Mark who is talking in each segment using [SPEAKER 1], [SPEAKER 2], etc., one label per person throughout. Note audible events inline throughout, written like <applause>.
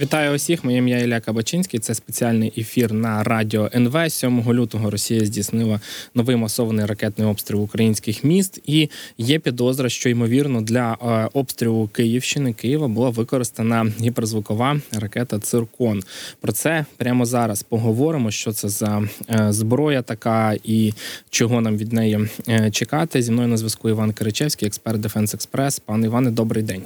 [SPEAKER 1] Вітаю усіх. Моє ім'я Ілля Кабачинський. Це спеціальний ефір на радіо НВ. 7 лютого Росія здійснила новий масований ракетний обстріл українських міст. І є підозра, що ймовірно для е, обстрілу Київщини Києва була використана гіперзвукова ракета Циркон. Про це прямо зараз поговоримо. Що це за е, зброя така і чого нам від неї е, чекати. Зі мною на зв'язку Іван Киричевський, експерт Defense Express. Пане Іване, добрий день.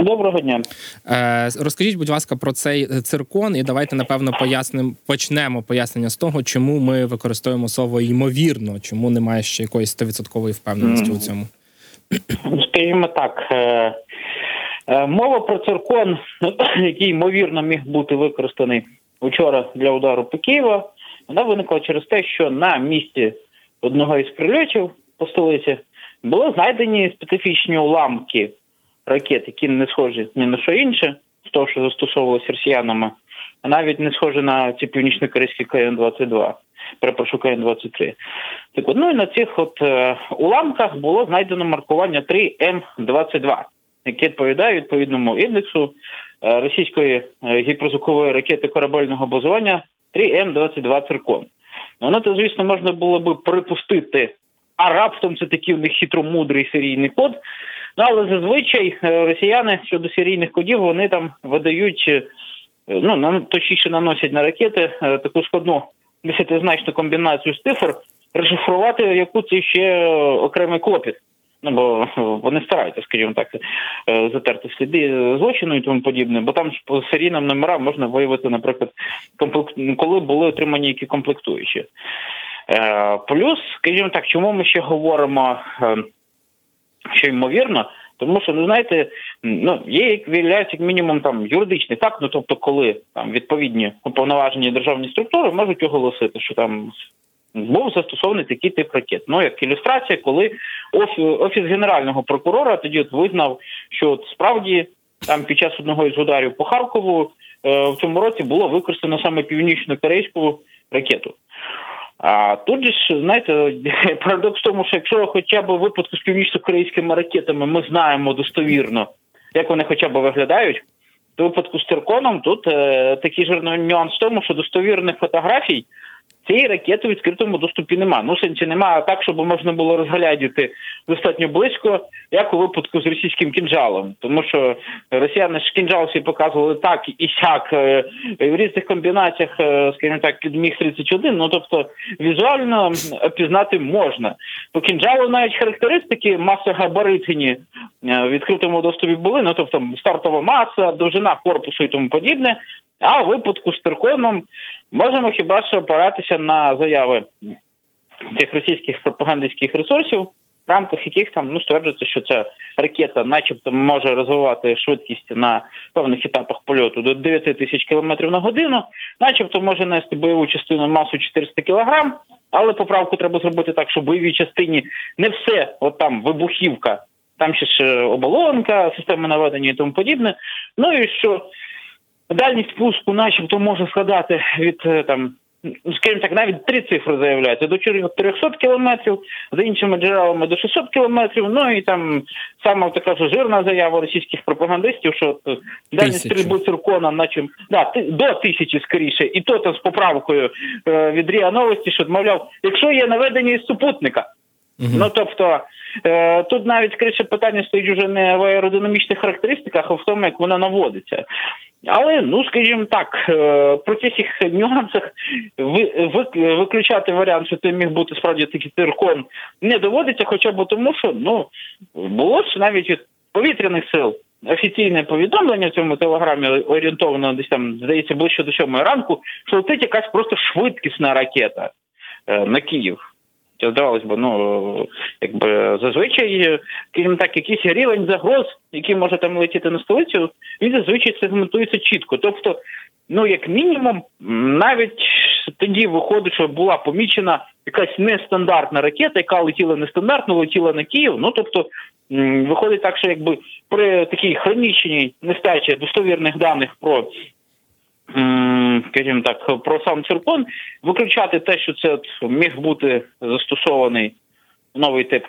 [SPEAKER 2] Доброго дня.
[SPEAKER 1] Е, Розкажіть, будь ласка, про цей циркон, і давайте напевно пояснимо, почнемо пояснення з того, чому ми використовуємо слово ймовірно, чому немає ще якоїсь стовідсоткової впевненості mm. у цьому.
[SPEAKER 2] Скажімо так, е, е, мова про циркон, <clears throat> який ймовірно міг бути використаний учора для удару по Києва, вона виникла через те, що на місці одного із прильотів по столиці були знайдені специфічні уламки ракет, які не схожі ні на що інше, з того, що застосовувалося росіянами, а навіть не схожі на ці північно-корейські КН-22, перепрошую, КН-23. Так от, ну і на цих от е, уламках було знайдено маркування 3М22, яке відповідає відповідному індексу е, російської е, гіперзвукової ракети корабельного базування 3М22 «Циркон». Воно то, звісно, можна було би припустити, а раптом це такий у них хитромудрий серійний код. Ну але зазвичай е, росіяни щодо серійних кодів вони там видають, е, ну точніше наносять на ракети е, таку складну десятизначну комбінацію з цифр, розшифрувати яку це ще окремий клопіт. Ну бо вони стараються, скажімо так, затерти сліди злочину і тому подібне, бо там по серійним номерам можна виявити, наприклад, комплект... коли були отримані які комплектуючі. Плюс, скажімо так, чому ми ще говоримо що ймовірно, тому що ну знаєте, ну є як виявляється як мінімум там юридичний факт. Ну тобто, коли там відповідні уповноважені державні структури можуть оголосити, що там. Був застосований такий тип ракет. Ну як ілюстрація, коли офіс, генерального прокурора тоді от визнав, що от справді там під час одного із ударів по Харкову е, в цьому році було використано саме північно-корейську ракету. А тут же знаєте, <laughs> парадокс в тому, що якщо хоча б випадку з північно-корейськими ракетами ми знаємо достовірно, як вони хоча б виглядають, в випадку з цирконом тут е, такий жирний нюанс в тому, що достовірних фотографій Цієї ракети в відкритому доступі немає. Ну, сенсі немає так, щоб можна було розглядіти достатньо близько, як у випадку з російським кінжалом. Тому що росіяни ж кінжал всі показували так і сяк е, в різних комбінаціях, е, скажімо так, під міг 31 Ну тобто візуально пізнати можна. По кінжалу навіть характеристики масогабаритні е, в відкритому доступі були. Ну тобто стартова маса, довжина корпусу і тому подібне. А в випадку з Терконом можемо хіба що опиратися на заяви цих російських пропагандистських ресурсів, в рамках яких там ну стверджується, що ця ракета, начебто, може розвивати швидкість на певних етапах польоту до 9 тисяч кілометрів на годину, начебто може нести бойову частину масу 400 кілограм, але поправку треба зробити так, щоб бойовій частині не все, от там вибухівка, там ще ж оболонка, система наведення і тому подібне. Ну і що Дальність пуску, начебто, може складати від е, там. Скажімо так, навіть три цифри заявляються до 400 кілометрів, за іншими джерелами до 600 кілометрів. Ну і там саме така ж жирна заява російських пропагандистів, що е, дальність стрільби циркона, наче да, до тисячі скоріше, і то там з поправкою е, від Ріа Новості, що мовляв, якщо є наведення із супутника, ну тобто. Е, тут навіть скоріше питання стоїть уже не в аеродинамічних характеристиках, а в тому, як вона наводиться. Але ну скажімо так, е, про цих нюансах виключати варіант, що це міг бути справді такий циркон, не доводиться, хоча б тому, що ну було ж навіть від повітряних сил. Офіційне повідомлення в цьому телеграмі орієнтовано десь там здається ближче до сьомої ранку, що летить якась просто швидкісна ракета е, на Київ. Здавалось би, ну якби зазвичай, крім так, якийсь рівень загроз, який може там летіти на столицю, він зазвичай сегментується чітко. Тобто, ну як мінімум, навіть тоді виходить, що була помічена якась нестандартна ракета, яка летіла нестандартно, летіла на Київ. Ну тобто виходить так, що якби при такій хронічній нестачі достовірних даних про скажімо так, про сам циркон, виключати те, що це міг бути застосований новий тип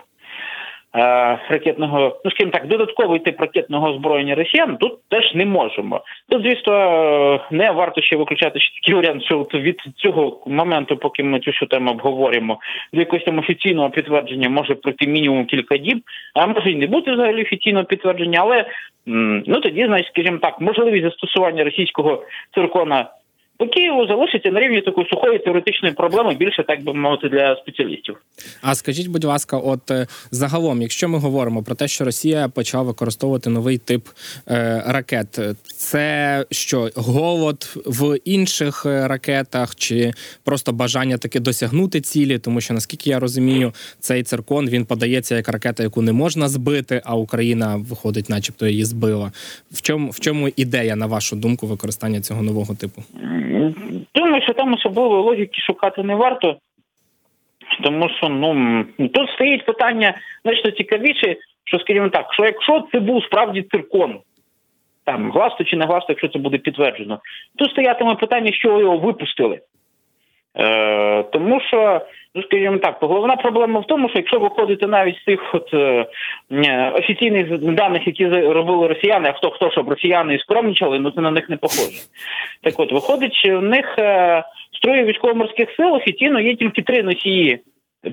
[SPEAKER 2] ракетного, ну скажімо так, додатковий тип ракетного озброєння росіян тут теж не можемо. Тут, звісно, не варто ще виключати ще такий варіант, що від цього моменту, поки ми цю тему обговоримо, до якогось там офіційного підтвердження може пройти мінімум кілька діб, а може й не бути взагалі офіційного підтвердження, але ну тоді, значить, скажімо так, можливість застосування російського циркона по Києву залишиться на рівні такої сухої теоретичної проблеми більше, так би мовити, для спеціалістів.
[SPEAKER 1] А скажіть, будь ласка, от е, загалом, якщо ми говоримо про те, що Росія почала використовувати новий тип е, ракет, це що голод в інших е, ракетах, чи просто бажання таки досягнути цілі? Тому що наскільки я розумію, цей циркон він подається як ракета, яку не можна збити, а Україна виходить, начебто, її збила. В чому в чому ідея на вашу думку використання цього нового типу?
[SPEAKER 2] Думаю, що там особливої логіки шукати не варто, тому що ну тут стоїть питання значно цікавіше, що, скажімо так, що якщо це був справді циркон, там гласто чи не гласто, якщо це буде підтверджено, тут стоятиме питання, що його випустили. Е, Тому що, ну скажімо так, головна проблема в тому, що якщо виходити навіть з тих от е, офіційних даних, які робили росіяни, а хто хто щоб росіяни і скромнічали, ну це на них не похоже. Так от виходить, що в них е, строї військово-морських сил офіційно є тільки три носії.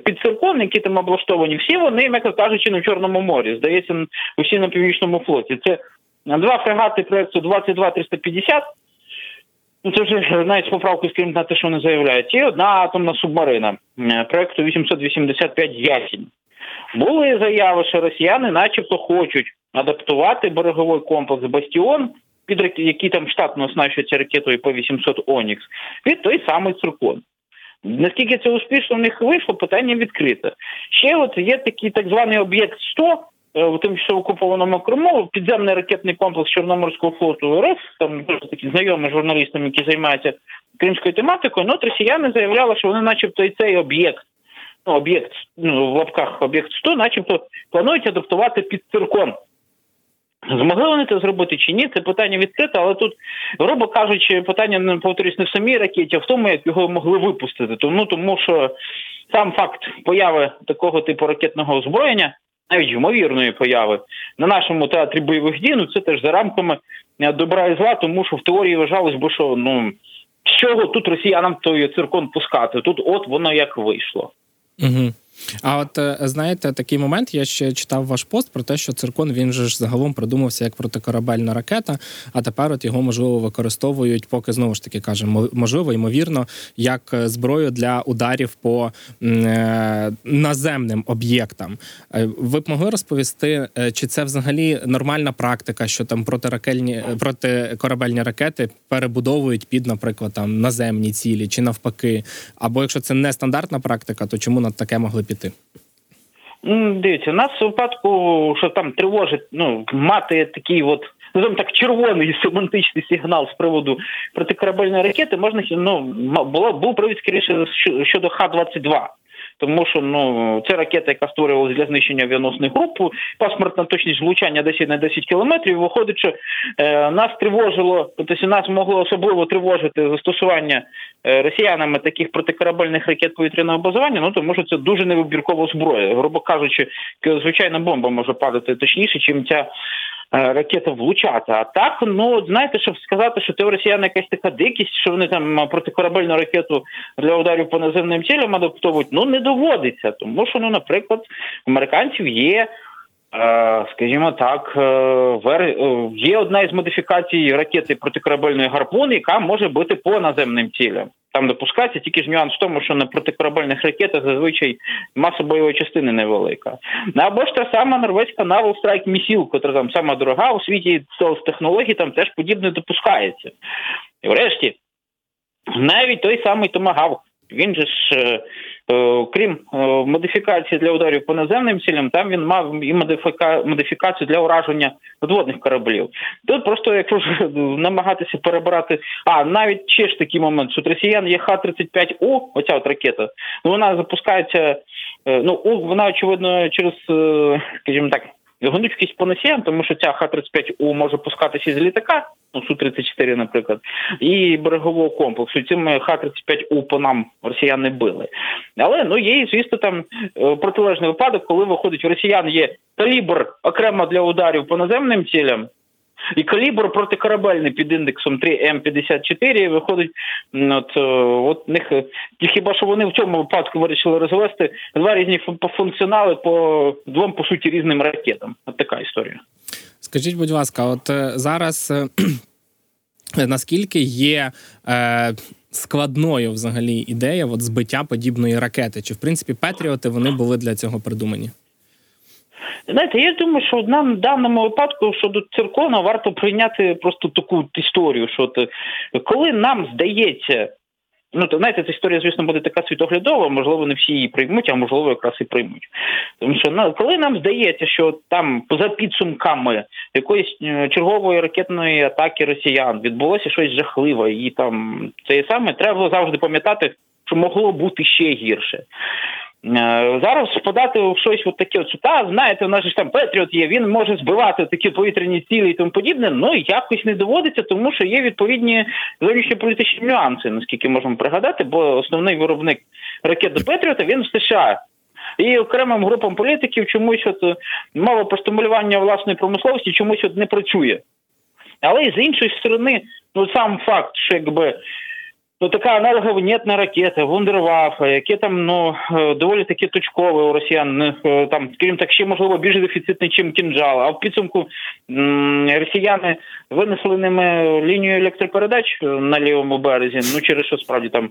[SPEAKER 2] Під циркон, які там облаштовані, всі вони, м'яко кажучи, на Чорному морі. Здається, усі на північному флоті. Це два фрегати проекту 22-350, Ну, це вже навіть з поправкою, скажімо, на те, що вони заявляють. І одна атомна субмарина е, проекту 885 ясінь. Були заяви, що росіяни, начебто, хочуть адаптувати береговий комплекс Бастіон, під який там штатно оснащується ракетою по 800 Онікс, під той самий циркон. Наскільки це успішно в них вийшло, питання відкрите. Ще от є такий так званий об'єкт 100, Е, у тимчасово окупованому Криму підземний ракетний комплекс Чорноморського флоту РФ, там дуже такі знайомі журналістам, які займаються кримською тематикою. Ну, от росіяни заявляли, що вони, начебто, і цей об'єкт, ну об'єкт ну, в лапках об'єкт 100, начебто, планують адаптувати під циркон. Змогли вони це зробити чи ні? Це питання відкрите, але тут, грубо кажучи, питання не повторюсь не в самій ракеті, а в тому, як його могли випустити. Тому тому що сам факт появи такого типу ракетного озброєння навіть ймовірної появи на нашому театрі бойових дій, ну це теж за рамками е, добра і зла, тому що в теорії вважалось би, що ну з чого тут росіянам той циркон пускати? Тут от воно як вийшло.
[SPEAKER 1] Угу. А от е, знаєте, такий момент я ще читав ваш пост про те, що циркон він же ж загалом придумався як протикорабельна ракета, а тепер от його можливо використовують, поки знову ж таки кажемо, можливо, ймовірно, як е, зброю для ударів по е, наземним об'єктам. Ви б могли розповісти, чи це взагалі нормальна практика, що там протиракельні протикорабельні ракети перебудовують під, наприклад, там наземні цілі, чи навпаки, або якщо це не стандартна практика, то чому на таке могли піти?
[SPEAKER 2] Дивіться, у нас в випадку, що там тривожить, ну мати такий от ну, так червоний семантичний сигнал з приводу протикорабельної ракети, можна ну було був привід скоріше щодо Х-22 тому що ну це ракета, яка створювалася для знищення авіаносних груп, паспортна точність влучання 10 на 10 кілометрів. Виходить, що е, нас тривожило, тобто нас могло особливо тривожити застосування е, росіянами таких протикорабельних ракет повітряного базування. Ну тому що це дуже невибіркова зброя, грубо кажучи, звичайна бомба може падати точніше, чим ця. Е, ракета влучати. А так, ну знаєте, щоб сказати, що ти в росіян якась така дикість, що вони там протикорабельну ракету для ударів по наземним цілям адаптовують, ну не доводиться. Тому що, ну, наприклад, американців є. Е, скажімо так, е, є одна із модифікацій ракети протикорабельної гарпун, яка може бути по наземним цілям там допускається, тільки ж нюанс в тому, що на протикорабельних ракетах зазвичай маса бойової частини невелика. Ну, або ж та сама норвезька Naval Strike Missile, яка там сама дорога у світі з технологій там теж подібне допускається. І врешті, навіть той самий Томагавк, він же ж е, Е, крім е, модифікації для ударів по наземним цілям, там він мав і модифікацію для ураження надводних кораблів. Тут просто, якщо ж намагатися перебирати, а навіть ще ж такий момент, що росіян є Х-35У, оця от ракета, ну вона запускається. Е, ну вона очевидно через, скажімо так, гнучкість по носіям, тому що ця Х-35У може пускатися з літака, ну Су-34, наприклад, і берегового комплексу. Цими Х-35У по нам росіяни били. Але ну є, звісно, там е, протилежний випадок, коли виходить у росіян є калібр окремо для ударів по наземним цілям. І калібр протикорабельний під індексом 3М54 виходить. От е, от них хіба що вони в цьому випадку вирішили розвести два різні функціонали по двом по суті різним ракетам. От така історія.
[SPEAKER 1] Скажіть, будь ласка, от е, зараз наскільки є е, складною взагалі ідея от збиття подібної ракети? Чи в принципі Петріоти вони були для цього придумані?
[SPEAKER 2] Знаєте, я думаю, що нам в даному випадку щодо циркона варто прийняти просто таку історію, що от, коли нам здається, ну то знаєте, ця історія, звісно, буде така світоглядова, можливо, не всі її приймуть, а можливо, якраз і приймуть. Тому що ну, коли нам здається, що там за підсумками якоїсь е, чергової ракетної атаки росіян відбулося щось жахливе, і там це саме треба завжди пам'ятати, що могло бути ще гірше. Е, зараз впадати в щось от таке, от, та знаєте, у нас ж там Петріот є, він може збивати такі повітряні цілі і тому подібне. Ну якось не доводиться, тому що є відповідні зовнішньополітичні нюанси, наскільки можемо пригадати, бо основний виробник ракет до Петріота він в США. І окремим групам політиків чомусь от мова про стимулювання власної промисловості чомусь от не працює. Але з іншої сторони, ну сам факт, що якби Ну, така аналоговинетна ракета, вундервафа, яке там ну е, доволі таки точкове у росіян. Е, там, скажімо так, ще можливо більш дефіцитний, ніж кінжал. А в підсумку росіяни винесли ними лінію електропередач на лівому березі. Ну через що справді там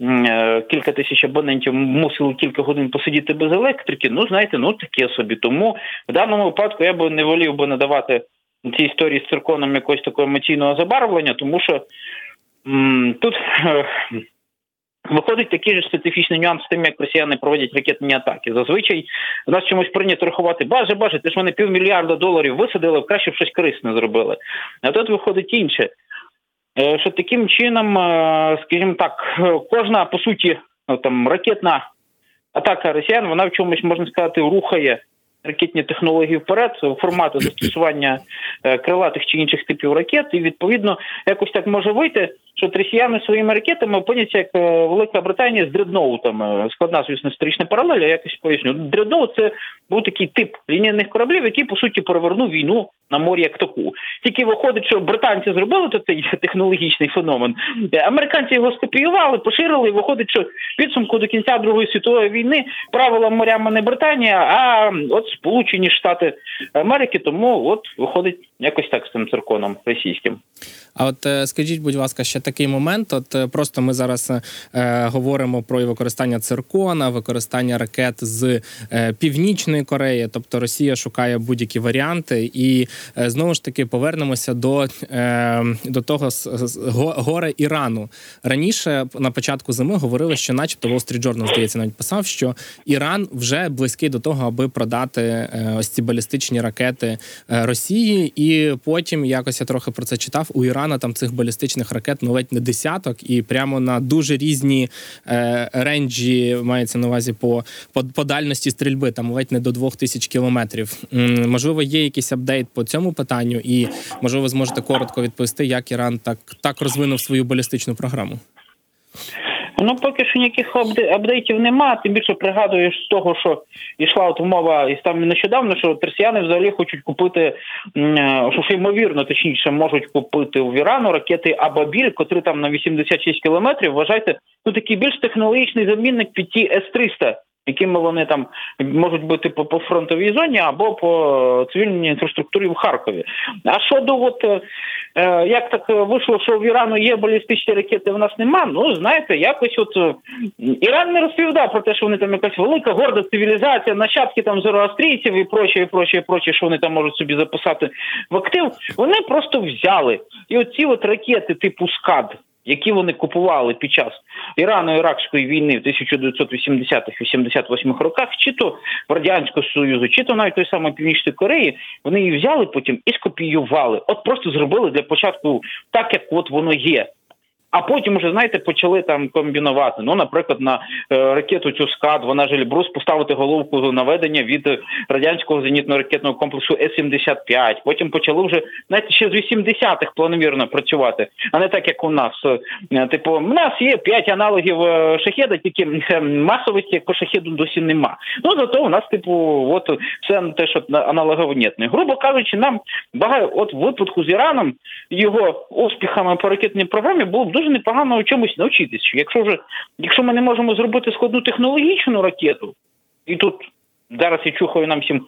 [SPEAKER 2] е, кілька тисяч абонентів мусили кілька годин посидіти без електрики. Ну знаєте, ну таке собі. Тому в даному випадку я би не волів би надавати цій історії з цирконом якогось такого емоційного забарвлення, тому що. Тут е, виходить такий же специфічний нюанс з тим, як росіяни проводять ракетні атаки. Зазвичай у нас чомусь прийнято рахувати, баже, баже, ти ж вони півмільярда доларів висадили, краще б щось корисне зробили. А тут виходить інше. Е, що таким чином, е, скажімо так, кожна по суті ну, там ракетна атака росіян, вона в чомусь можна сказати рухає ракетні технології вперед, формату застосування крилатих чи інших типів ракет, і відповідно якось так може вийти, що росіяни своїми ракетами опиняться як е, Велика Британія з дредноутами. Складна, звісно, історична паралель, я якось поясню. Дредноут – це був такий тип лінійних кораблів, який по суті перевернув війну на морі як таку. Тільки виходить, що британці зробили то цей <laughs> технологічний феномен. Американці його скопіювали, поширили. і Виходить, що підсумку до кінця Другої світової війни правила морями не Британія, а от Сполучені Штати Америки. Тому от виходить якось так з цим цирконом російським.
[SPEAKER 1] А от е, скажіть, будь ласка, ще такий момент. От е, просто ми зараз е, говоримо про використання циркона, використання ракет з е, північної Кореї, тобто Росія шукає будь-які варіанти, і е, знову ж таки повернемося до е, до того горе Ірану. Раніше на початку зими говорили, що, начебто, Wall Street Journal, здається, навіть писав, що Іран вже близький до того, аби продати е, ось ці балістичні ракети Росії, і потім якось я трохи про це читав у Ірана там цих балістичних ракет ну ледь не десяток, і прямо на дуже різні е, range і мається на увазі по, по по, дальності стрільби, там ледь не до двох тисяч кілометрів. М, можливо, є якийсь апдейт по цьому питанню, і можливо, зможете коротко відповісти, як Іран так, так розвинув свою балістичну програму.
[SPEAKER 2] Ну, поки що ніяких апдейтів нема. Тим більше пригадуєш з того, що йшла от мова і там нещодавно, що росіяни взагалі хочуть купити, е, що ймовірно, точніше, можуть купити в Ірану ракети Абабіль, котрі там на 86 кілометрів. Вважайте, ну такий більш технологічний замінник під ті С-300, якими вони там можуть бути по, по фронтовій зоні або по цивільній інфраструктурі в Харкові. А щодо от е, е як так вийшло, що в Ірану є балістичні ракети, в нас нема. Ну знаєте, якось от е, Іран не розповідав про те, що вони там якась велика горда цивілізація, нащадки там зороастрійців і проче, і проче, і проче, що вони там можуть собі записати в актив. Вони просто взяли і оці от ракети типу СКАД які вони купували під час Ірано-Іракської війни в 1980-88 роках, чи то в радянського союзу, чи то навіть той самої північної Кореї, вони її взяли потім і скопіювали. От просто зробили для початку так, як от воно є. А потім вже знаєте почали там комбінувати. Ну, наприклад, на е, ракету цю скад вона ж Брус поставити головку наведення від радянського зенітно-ракетного комплексу С-75. Потім почали вже знаєте, ще з 80-х планомірно працювати, а не так як у нас. Е, типу, у нас є п'ять аналогів е, шахеда, тільки масовості як по шахеду досі нема. Ну зато у нас, типу, от все те, що аналогів нет. Грубо кажучи, нам багато от випадку з Іраном його успіхами по ракетній програмі було б дуже непогано у чомусь навчитись. Якщо вже якщо ми не можемо зробити складну технологічну ракету, і тут зараз я чухаю нам всім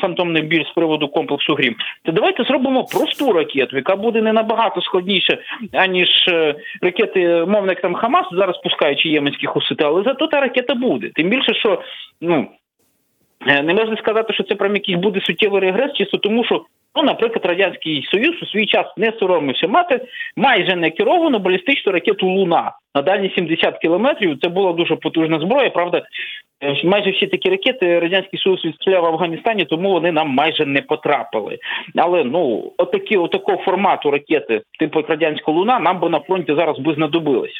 [SPEAKER 2] фантомний біль з приводу комплексу Грім, то давайте зробимо просту ракету, яка буде не набагато складніша, аніж е, ракети, мовник там Хамас зараз пускаючи єменські хусити, але зато та ракета буде. Тим більше, що ну. Е, не можна сказати, що це прям якийсь буде суттєвий регрес, чисто тому, що Ну, наприклад, радянський союз у свій час не соромився мати майже не керовану балістичну ракету Луна на дальні 70 кілометрів. Це була дуже потужна зброя. Правда, Е, майже всі такі ракети радянський союз відстріляв в Афганістані, тому вони нам майже не потрапили. Але ну отакі, отакого формату ракети, типу радянська луна, нам би на фронті зараз би знадобились.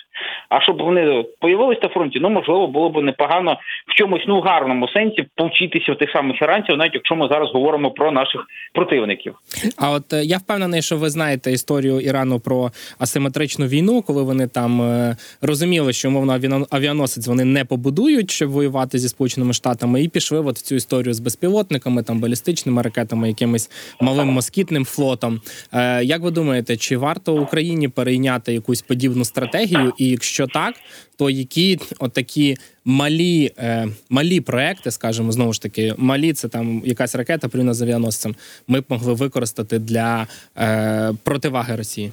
[SPEAKER 2] А щоб вони появились на фронті, ну можливо було б непогано в чомусь ну гарному сенсі повчитися в тих самих іранців, навіть якщо ми зараз говоримо про наших противників.
[SPEAKER 1] А от е, я впевнений, що ви знаєте історію Ірану про асиметричну війну, коли вони там е, розуміли, що умовно авіаносець вони не побудують, щоб воювати зі сполученими штатами, і пішли от в цю історію з безпілотниками, там балістичними ракетами, якимось малим москітним флотом. Е, Як ви думаєте, чи варто Україні перейняти якусь подібну стратегію? І якщо так, то які отакі малі е, малі проекти, скажімо, знову ж таки, малі це там якась ракета порівняно з авіаносцем, ми б могли використати для е, противаги Росії?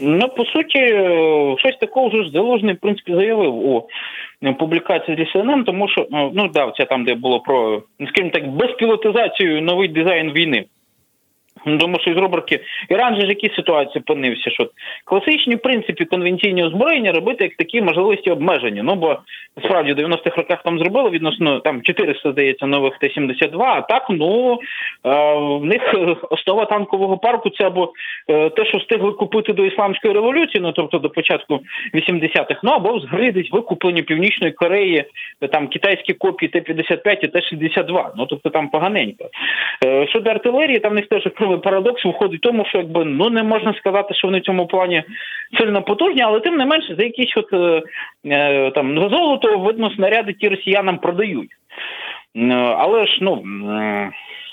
[SPEAKER 2] Ну, по суті, е, щось такого вже залужний в принципі заявив у Е, публікації зі CNN, тому що ну, ну да, це там, де було про ну, скажімо так, безпілотизацію новий дизайн війни. Ну, тому що із рубрики Іран же ж які ситуації опинився, що класичні в принципі конвенційні озброєння робити як такі можливості обмежені. Ну бо справді в 90-х роках там зробили відносно там 400, здається, нових Т-72, а так ну в них основа танкового парку це або е, те, що встигли купити до ісламської революції, ну тобто до початку 80-х, ну або взагалі десь викуплені північної Кореї, там китайські копії Т-55 і Т-62. Ну тобто там поганенько. Е, щодо артилерії, там них теж парадокс виходить в тому, що якби ну не можна сказати, що вони в цьому плані сильно потужні, але тим не менше за якісь от е, е там золото видно снаряди ті росіянам продають. Е, але ж ну.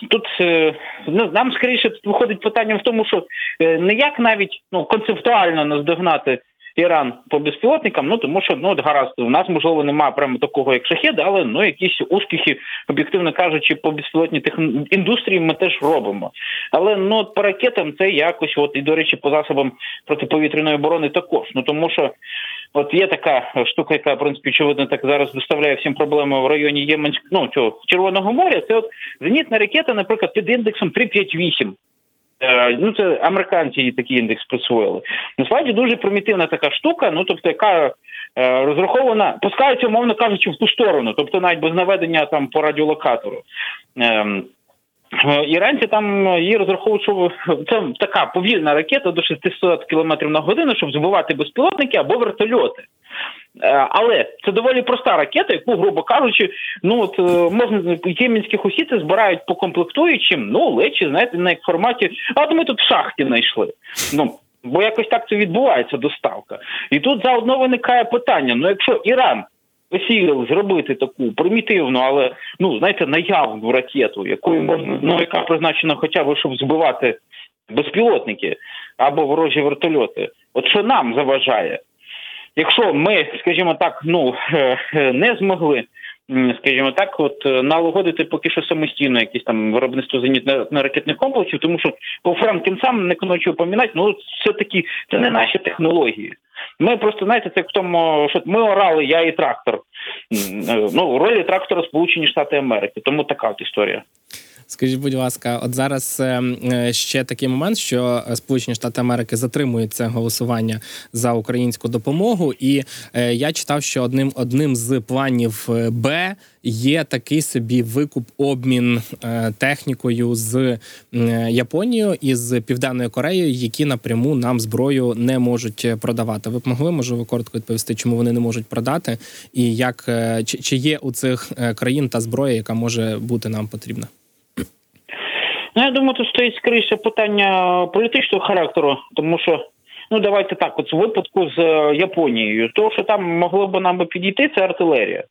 [SPEAKER 2] Тут е, ну, нам скоріше виходить питання в тому, що не як навіть ну концептуально наздогнати Іран по безпілотникам, ну тому що ну от гаразд, у нас можливо немає прямо такого, як шахід, але ну якісь успіхи, об'єктивно кажучи, по безпілотній тех... індустрії ми теж робимо. Але ну от по ракетам це якось, от і до речі, по засобам протиповітряної оборони також. Ну тому що. От є така штука, яка в принципі очевидно так зараз доставляє всім проблеми в районі Єменськ, ну цього Червоного моря. Це от зенітна ракета, наприклад, під індексом 358. Е, ну це американці такий індекс присвоїли. Насправді дуже примітивна така штука, ну тобто, яка е, розрахована, пускається, умовно кажучи, в ту сторону, тобто навіть без наведення там по радіолокатору. Е, Іранці там її розраховують, що це така повільна ракета до 600 км на годину, щоб збивати безпілотники або вертольоти. Е, але це доволі проста ракета, яку, грубо кажучи, ну от е, можна ємінські хусіти збирають по комплектуючим, ну лечі, знаєте, на форматі, а ми тут в шахті знайшли. Ну бо якось так це відбувається доставка. І тут заодно виникає питання: ну якщо Іран посілив зробити таку примітивну, але ну знаєте, наявну ракету, якою можна ну яка призначена, хоча б щоб збивати безпілотники або ворожі вертольоти, от що нам заважає? Якщо ми, скажімо так, ну е, е, не змогли. Скажімо так, от е, налагодити поки що самостійно якісь там виробництво зенітно-ракетних комплексів, тому що по франкінцям не коночу помінати, ну все таки це не наші технології. Ми просто знаєте, це в тому, що ми орали, я і трактор. Ну ролі трактора Сполучені Штати Америки, тому така от історія.
[SPEAKER 1] Скажіть, будь ласка, от зараз е, е, ще такий момент, що Сполучені Штати Америки затримують це голосування за українську допомогу, і е, я читав, що одним одним з планів е, Б є такий собі викуп обмін е, технікою з е, Японією і з Південною Кореєю, які напряму нам зброю не можуть продавати. Ви б могли можливо коротко відповісти, чому вони не можуть продати, і як е, чи, чи є у цих е, країн та зброя, яка може бути нам потрібна?
[SPEAKER 2] Ну, я думаю, тут стоїть скоріше питання політичного характеру, тому що. Ну, давайте так, от в випадку з е, Японією, то, що там могло б нам підійти, це артилерія.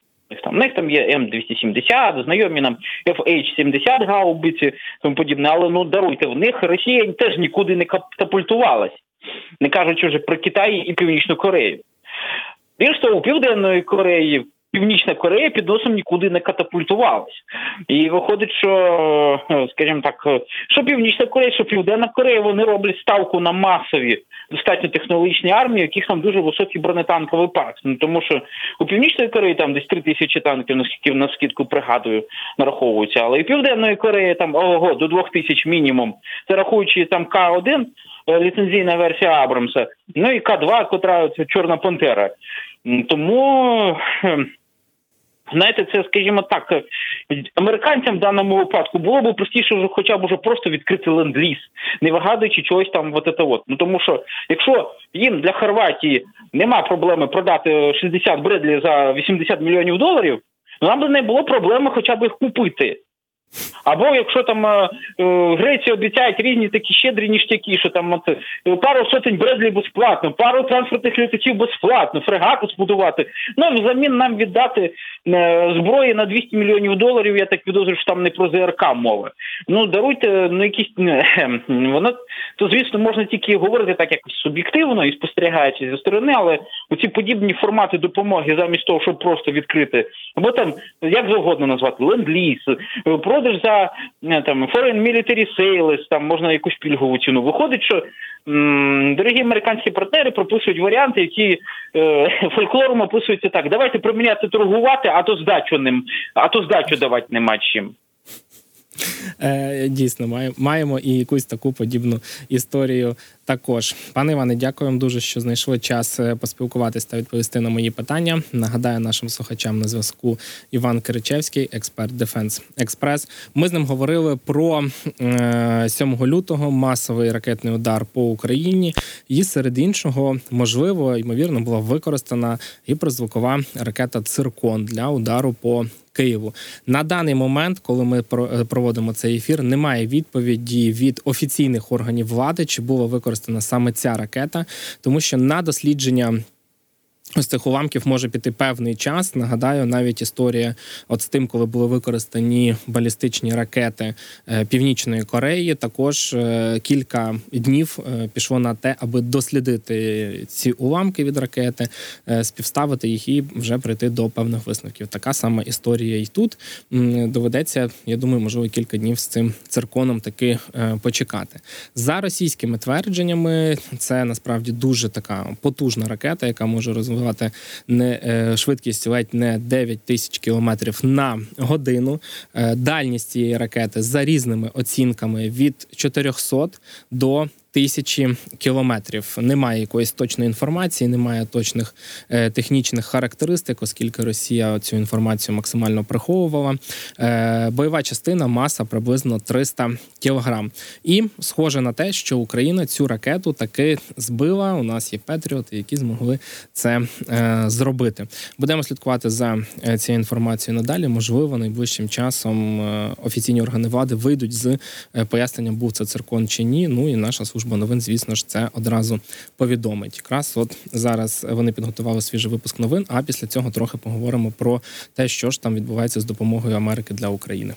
[SPEAKER 2] Там, у них там є М270, знайомі нам FH-70 гаубиці, тому подібне. Але ну даруйте, в них Росія теж нікуди не катапультувалась, не кажучи вже про Китай і Північну Корею. Більш того, у Південної Кореї Північна Корея під носом нікуди не катапультувалась. І виходить, що, е, скажімо так, е, що Північна Корея, що Південна Корея, вони роблять ставку на масові достатньо технологічні армії, яких там дуже високий бронетанковий парк. Ну тому що у Північної Кореї там десь три тисячі танків, наскільки на скидку пригадую, нараховуються. Але і Південної Кореї там ого, до двох тисяч мінімум. Це рахуючи там К1, е, ліцензійна версія Абрамса, ну і К2, котра Чорна Пантера. Тому. Знаєте, це, скажімо так, е, американцям в даному випадку було б простіше хоча б уже просто відкрити ленд-ліз, не вигадуючи чогось там от це от. Ну тому що якщо їм для Хорватії нема проблеми продати 60 Бредлі за 80 мільйонів доларів, то нам би не було проблеми хоча б їх купити. Або якщо там е, е, Греція обіцяють різні такі щедрі ніштяки, що там е, пару сотень Бредлі безплатно, пару транспортних літаків безплатно, фрегату збудувати. Ну взамін нам віддати зброї на 200 мільйонів доларів. Я так підозрюю, що там не про ЗРК мова. Ну даруйте, ну якісь воно то звісно можна тільки говорити так якось суб'єктивно і спостерігаючи зі сторони, але оці подібні формати допомоги, замість того, щоб просто відкрити, або там як завгодно назвати ленд-ліз, е, продаж за е, там foreign military sales, там можна якусь пільгову ціну. Виходить, що м, дорогі американські партнери прописують варіанти, які е, фольклором описуються так: давайте проміняти торгувати, а то здачу ним, а то здачу давати нема чим.
[SPEAKER 1] Е, Дійсно, має- маємо і якусь таку подібну історію також. Пане Іване, дякуємо дуже, що знайшли час е, поспілкуватись та відповісти на мої питання. Нагадаю нашим слухачам на зв'язку Іван Киричевський, експерт Defense Express. Ми з ним говорили про е, 7 лютого масовий ракетний удар по Україні, і серед іншого, можливо, ймовірно, була використана гіперзвукова ракета Циркон для удару по Києву на даний момент, коли ми е, проводимо цей ефір, немає відповіді від офіційних органів влади, чи була використана саме ця ракета, тому що на дослідження. Ось цих уламків може піти певний час. Нагадаю, навіть історія, от з тим, коли були використані балістичні ракети е, Північної Кореї, також е, кілька днів е, пішло на те, аби дослідити ці уламки від ракети, співставити їх і вже прийти до певних висновків. Така сама історія і тут доведеться. Я думаю, можливо, кілька днів з цим цирконом таки почекати. За російськими твердженнями, це насправді дуже така потужна ракета, яка може розвивати не е, швидкість ледь не 9 тисяч кілометрів на годину. Е, Дальність цієї ракети за різними оцінками від 400 до тисячі кілометрів. Немає якоїсь точної інформації, немає точних е, технічних характеристик, оскільки Росія цю інформацію максимально приховувала. Е, бойова частина маса приблизно 300 кілограм. І схоже на те, що Україна цю ракету таки збила. У нас є Петріоти, які змогли це е, зробити. Будемо слідкувати за е, цією інформацією надалі. Можливо, найближчим часом е, офіційні органи влади вийдуть з е, поясненням, був це циркон чи ні. Ну і наша служба новин, звісно ж, це одразу повідомить. Якраз от зараз вони підготували свіжий випуск новин. А після цього трохи поговоримо про те, що ж там відбувається з допомогою Америки для України.